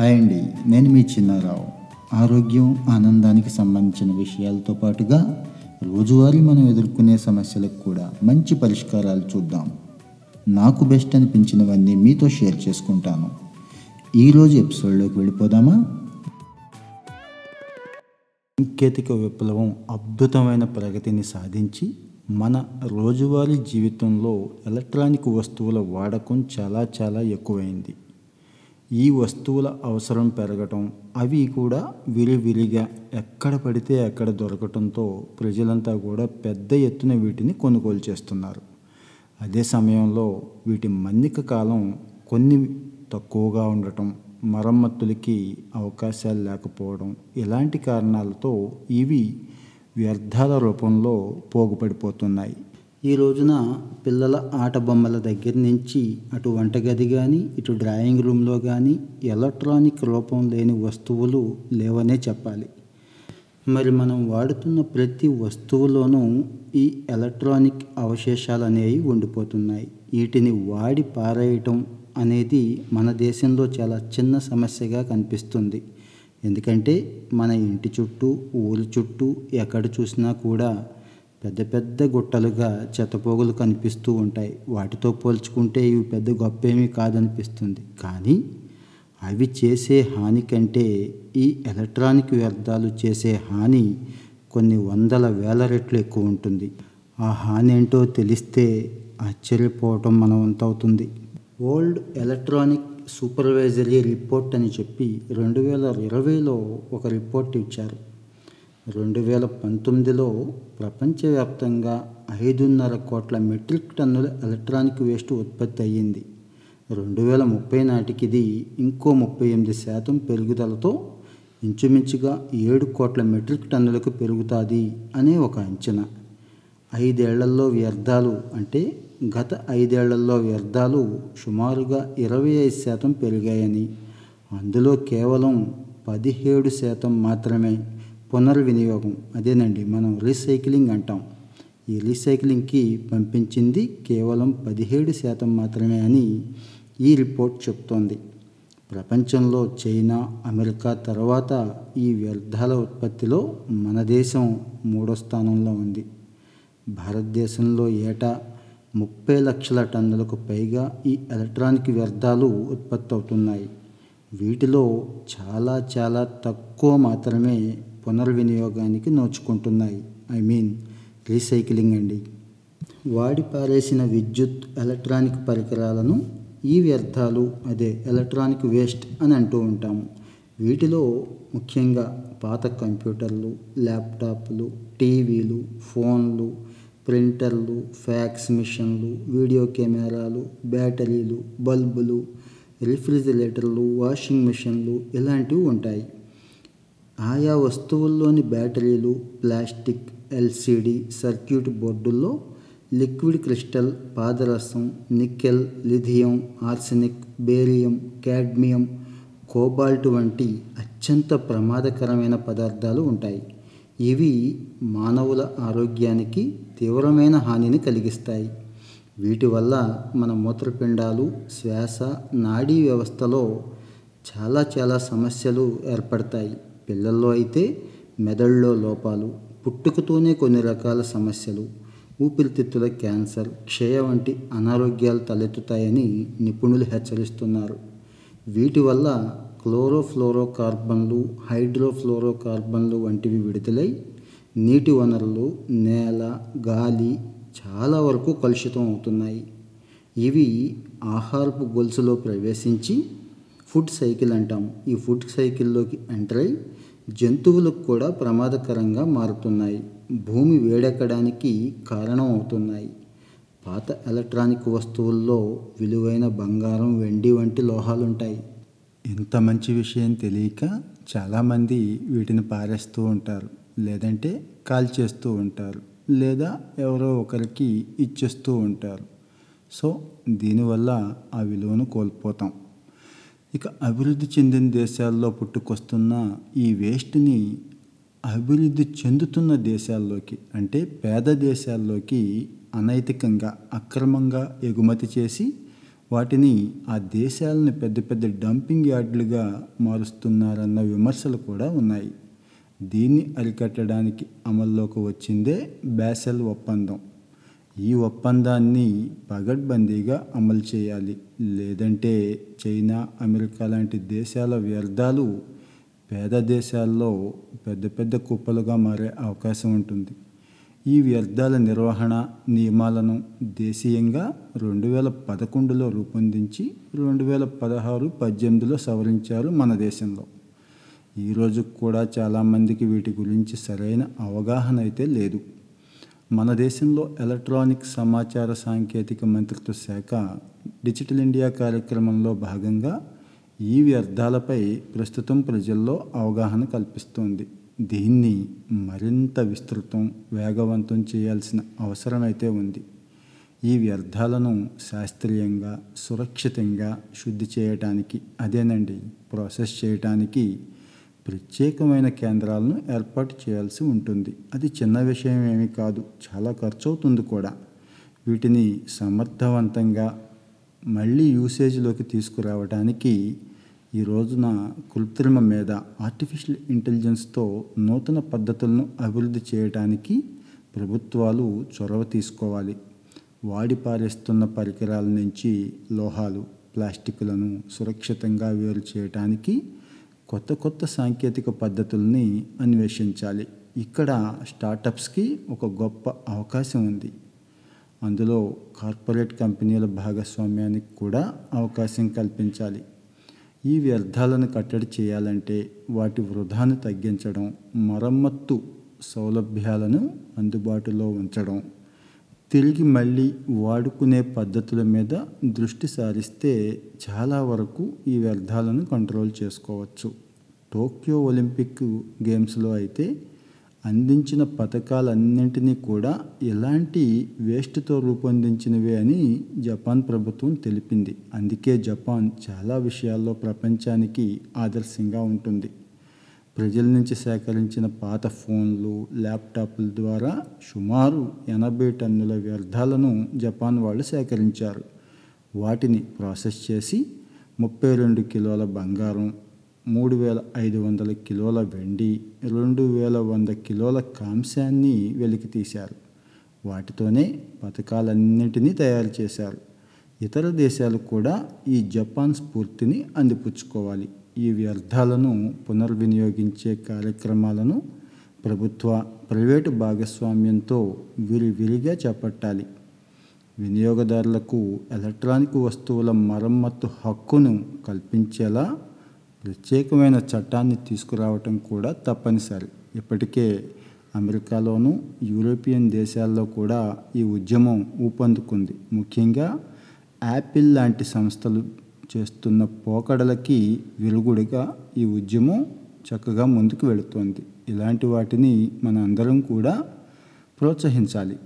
Hi అండి. నేను మీ చిన్నారావు. ఆరోగ్యం ఆనందానికి సంబంధించిన విషయాలతో పాటుగా రోజువారీ మనం ఎదుర్కొనే సమస్యలకు కూడా మంచి పరిష్కారాలు చూద్దాం. నాకు బెస్ట్ అనిపించినవన్నీ మీతో షేర్ చేసుకుంటాను. ఈరోజు ఎపిసోడ్లోకి వెళ్ళిపోదామా? సాంకేతిక విప్లవం అద్భుతమైన ప్రగతిని సాధించి మన రోజువారీ జీవితంలో ఎలక్ట్రానిక్ వస్తువుల వాడకం చాలా చాలా ఎక్కువైంది. ఈ వస్తువుల అవసరం పెరగటం అవి కూడా విరివిరిగా ఎక్కడ పడితే అక్కడ దొరకటంతో ప్రజలంతా కూడా పెద్ద ఎత్తున వీటిని కొనుగోలు చేస్తున్నారు. అదే సమయంలో వీటి మన్నిక కాలం కొన్ని తక్కువగా ఉండటం మరమ్మతులకి అవకాశాలు లేకపోవడం ఇలాంటి కారణాలతో ఇవి వ్యర్థాల రూపంలో పోగుపడిపోతున్నాయి. ఈ రోజున పిల్లల ఆట బొమ్మల దగ్గర నుంచి అటు వంటగది కానీ ఇటు డ్రాయింగ్ రూమ్లో కానీ ఎలక్ట్రానిక్ రూపం లేని వస్తువులు లేవనే చెప్పాలి. మరి మనం వాడుతున్న ప్రతి వస్తువులోనూ ఈ ఎలక్ట్రానిక్ అవశేషాలు అనేవి ఉండిపోతున్నాయి. వీటిని వాడి పారేయటం అనేది మన దేశంలో చాలా చిన్న సమస్యగా కనిపిస్తుంది. ఎందుకంటే మన ఇంటి చుట్టూ ఊరి చుట్టూ ఎక్కడ చూసినా కూడా పెద్ద పెద్ద గుట్టలుగా చెత్తపోగులు కనిపిస్తూ ఉంటాయి. వాటితో పోల్చుకుంటే ఇవి పెద్ద గొప్పేమీ కాదనిపిస్తుంది. కానీ అవి చేసే హాని కంటే ఈ ఎలక్ట్రానిక్ వ్యర్థాలు చేసే హాని కొన్ని వందల వేల రెట్లు ఎక్కువ ఉంటుంది. ఆ హాని ఏంటో తెలిస్తే ఆశ్చర్యపోవటం మన వంతవుతుంది ఓల్డ్ ఎలక్ట్రానిక్ సూపర్వైజరీ రిపోర్ట్ అని చెప్పి రెండు వేల ఇరవైలో ఒక రిపోర్ట్ ఇచ్చారు. రెండు వేల పంతొమ్మిదిలో ప్రపంచవ్యాప్తంగా ఐదున్నర కోట్ల మెట్రిక్ టన్నుల ఎలక్ట్రానిక్ వేస్ట్ ఉత్పత్తి అయ్యింది. రెండు వేల ముప్పై నాటికి ఇది ఇంకో ముప్పై ఎనిమిది శాతం పెరుగుదలతో ఇంచుమించుగా ఏడు కోట్ల మెట్రిక్ టన్నులకు పెరుగుతుంది అనే ఒక అంచనా. ఐదేళ్ళలో వ్యర్థాలు అంటే గత ఐదేళ్ళలో వ్యర్థాలు సుమారుగా ఇరవై ఐదు శాతం పెరిగాయని అందులో కేవలం పదిహేడు శాతం మాత్రమే. పునర్వినియోగం. అదేనండి మనం రీసైక్లింగ్ అంటాం. ఈ రీసైక్లింగ్కి పంపించింది కేవలం పదిహేడు శాతం మాత్రమే అని ఈ రిపోర్ట్ చెప్తోంది. ప్రపంచంలో చైనా అమెరికా తర్వాత ఈ వ్యర్థాల ఉత్పత్తిలో మన దేశం మూడో స్థానంలో ఉంది. భారతదేశంలో ఏటా ముప్పై లక్షల టన్నులకు పైగా ఈ ఎలక్ట్రానిక్ వ్యర్థాలు ఉత్పత్తి అవుతున్నాయి వీటిలో చాలా చాలా తక్కువ మాత్రమే పునర్వినియోగానికి నోచుకుంటున్నాయి. ఐ మీన్ రీసైక్లింగ్ అండి. వాడి పారేసిన విద్యుత్ ఎలక్ట్రానిక్ పరికరాలను ఈ వ్యర్థాలు అదే ఎలక్ట్రానిక్ వేస్ట్ అని అంటూ ఉంటాము. వీటిలో ముఖ్యంగా పాత కంప్యూటర్లు ల్యాప్టాప్లు టీవీలు ఫోన్లు ప్రింటర్లు ఫ్యాక్స్ మిషన్లు వీడియో కెమెరాలు బ్యాటరీలు బల్బులు రిఫ్రిజిరేటర్లు వాషింగ్ మిషన్లు ఇలాంటివి ఉంటాయి. ఆయా వస్తువుల్లోని బ్యాటరీలు ప్లాస్టిక్ ఎల్సిడి సర్క్యూట్ బోర్డుల్లో లిక్విడ్ క్రిస్టల్ పాదరసం nickel lithium arsenic barium cadmium cobalt వంటి అత్యంత ప్రమాదకరమైన పదార్థాలు ఉంటాయి. ఇవి మానవుల ఆరోగ్యానికి తీవ్రమైన హానిని కలిగిస్తాయి. వీటి వల్ల మన మూత్రపిండాలు శ్వాస నాడీ వ్యవస్థలో చాలా చాలా సమస్యలు ఏర్పడతాయి. పిల్లల్లో అయితే మెదడులో లోపాలు పుట్టుకతోనే కొన్ని రకాల సమస్యలు ఊపిరితిత్తుల క్యాన్సర్ క్షయ వంటి అనారోగ్యాలు తలెత్తుతాయని నిపుణులు హెచ్చరిస్తున్నారు. వీటి వల్ల క్లోరోఫ్లోరోకార్బన్లు హైడ్రోఫ్లోరోకార్బన్లు వంటివి విడుదలై నీటి వనరులు నేల గాలి చాలా వరకు కలుషితం అవుతున్నాయి. ఇవి ఆహారపు గొలుసులో ప్రవేశించి ఫుడ్ సైకిల్ అంటాం. ఈ ఫుడ్ సైకిల్లోకి ఎంటర్ అయి జంతువులకు కూడా ప్రమాదకరంగా మారుతున్నాయి. భూమి వేడెక్కడానికి కారణం అవుతున్నాయి. పాత ఎలక్ట్రానిక్ వస్తువుల్లో విలువైన బంగారం వెండి వంటి లోహాలు ఉంటాయి ఇంత మంచి విషయం తెలియక చాలామంది వీటిని పారేస్తూ ఉంటారు. లేదంటే కాల్చేస్తూ ఉంటారు. లేదా ఎవరో ఒకరికి ఇచ్చేస్తూ ఉంటారు. సో దీనివల్ల ఆ విలువను కోల్పోతాం. ఇక అభివృద్ధి చెందిన దేశాల్లో పుట్టుకొస్తున్న ఈ వేస్ట్ని అభివృద్ధి చెందుతున్న దేశాల్లోకి అంటే పేద దేశాల్లోకి అనైతికంగా అక్రమంగా ఎగుమతి చేసి వాటిని ఆ దేశాలను పెద్ద పెద్ద డంపింగ్ యార్డులుగా మారుస్తున్నారన్న విమర్శలు కూడా ఉన్నాయి. దీన్ని అరికట్టడానికి అమల్లోకి వచ్చిందే బ్యాసెల్ ఒప్పందం. ఈ ఒప్పందాన్ని పగడ్బందీగా అమలు చేయాలి. లేదంటే చైనా అమెరికా లాంటి దేశాల వ్యర్థాలు పేద దేశాల్లో పెద్ద పెద్ద కుప్పలుగా మారే అవకాశం ఉంటుంది. ఈ వ్యర్థాల నిర్వహణ నియమాలను దేశీయంగా రెండు వేల పదకొండులో రూపొందించి రెండు వేల పదహారు పద్దెనిమిదిలో సవరించారు మన దేశంలో. ఈరోజు కూడా చాలామందికి వీటి గురించి సరైన అవగాహన అయితే లేదు. మన దేశంలో ఎలక్ట్రానిక్ సమాచార సాంకేతిక మంత్రిత్వ శాఖ డిజిటల్ ఇండియా కార్యక్రమంలో భాగంగా ఈ వ్యర్థాలపై ప్రస్తుతం ప్రజల్లో అవగాహన కల్పిస్తోంది. దీన్ని మరింత విస్తృతం వేగవంతం చేయాల్సిన అవసరం అయితే ఉంది. ఈ వ్యర్థాలను శాస్త్రీయంగా సురక్షితంగా శుద్ధి చేయటానికి అదేనండి ప్రాసెస్ చేయటానికి ప్రత్యేకమైన కేంద్రాలను ఏర్పాటు చేయాల్సి ఉంటుంది. అది చిన్న విషయం ఏమీ కాదు చాలా ఖర్చు అవుతుంది కూడా. వీటిని సమర్థవంతంగా మళ్ళీ యూసేజ్లోకి తీసుకురావడానికి ఈ రోజున కృత్రిమ మీద ఆర్టిఫిషియల్ ఇంటెలిజెన్స్తో నూతన పద్ధతులను అభివృద్ధి చేయడానికి ప్రభుత్వాలు చొరవ తీసుకోవాలి. వాడి పారేస్తున్న పరికరాల నుంచి లోహాలు ప్లాస్టిక్లను సురక్షితంగా వేరు చేయటానికి కొత్త కొత్త సాంకేతిక పద్ధతుల్ని అన్వేషించాలి. ఇక్కడ స్టార్టప్స్కి ఒక గొప్ప అవకాశం ఉంది. అందులో కార్పొరేట్ కంపెనీల భాగస్వామ్యానికి కూడా అవకాశం కల్పించాలి. ఈ వ్యర్థాలను కట్టడి చేయాలంటే వాటి వృధాను తగ్గించడం మరమ్మత్తు సౌలభ్యాలను అందుబాటులో ఉంచడం తిరిగి మళ్ళీ వాడుకునే పద్ధతుల మీద దృష్టి సారిస్తే చాలా వరకు ఈ వ్యర్థాలను కంట్రోల్ చేసుకోవచ్చు. టోక్యో ఒలింపిక్ గేమ్స్లో అయితే అందించిన పథకాలన్నింటినీ కూడా ఎలాంటి వేస్ట్తో రూపొందించినవే అని జపాన్ ప్రభుత్వం తెలిపింది. అందుకే జపాన్ చాలా విషయాల్లో ప్రపంచానికి ఆదర్శంగా ఉంటుంది. ప్రజల నుంచి సేకరించిన పాత ఫోన్లు ల్యాప్టాప్ల ద్వారా సుమారు ఎనభై టన్నుల వ్యర్థాలను జపాన్ వాళ్ళు సేకరించారు. వాటిని ప్రాసెస్ చేసి ముప్పై రెండు కిలోల బంగారం మూడు వేల ఐదు వందల కిలోల వెండి రెండు వేల వంద కిలోల కాంస్యాన్ని వెలికి తీశారు. వాటితోనే పథకాలన్నింటినీ తయారు చేశారు. ఇతర దేశాలు కూడా ఈ జపాన్ స్ఫూర్తిని అందిపుచ్చుకోవాలి. ఈ వ్యర్థాలను పునర్వినియోగించే కార్యక్రమాలను ప్రభుత్వ ప్రైవేటు భాగస్వామ్యంతో విరివిరిగా చేపట్టాలి. వినియోగదారులకు ఎలక్ట్రానిక్ వస్తువుల మరమ్మత్తు హక్కును కల్పించేలా ప్రత్యేకమైన చట్టాన్ని తీసుకురావటం కూడా తప్పనిసరి. ఇప్పటికే అమెరికాలోను యూరోపియన్ దేశాల్లో కూడా ఈ ఉద్యమం ఊపందుకుంది. ముఖ్యంగా యాపిల్ లాంటి సంస్థలు చేస్తున్న పోకడలకి వెలుగుడిగా ఈ ఉద్యమం చక్కగా ముందుకు వెళుతోంది. ఇలాంటి వాటిని మన అందరం కూడా ప్రోత్సహించాలి.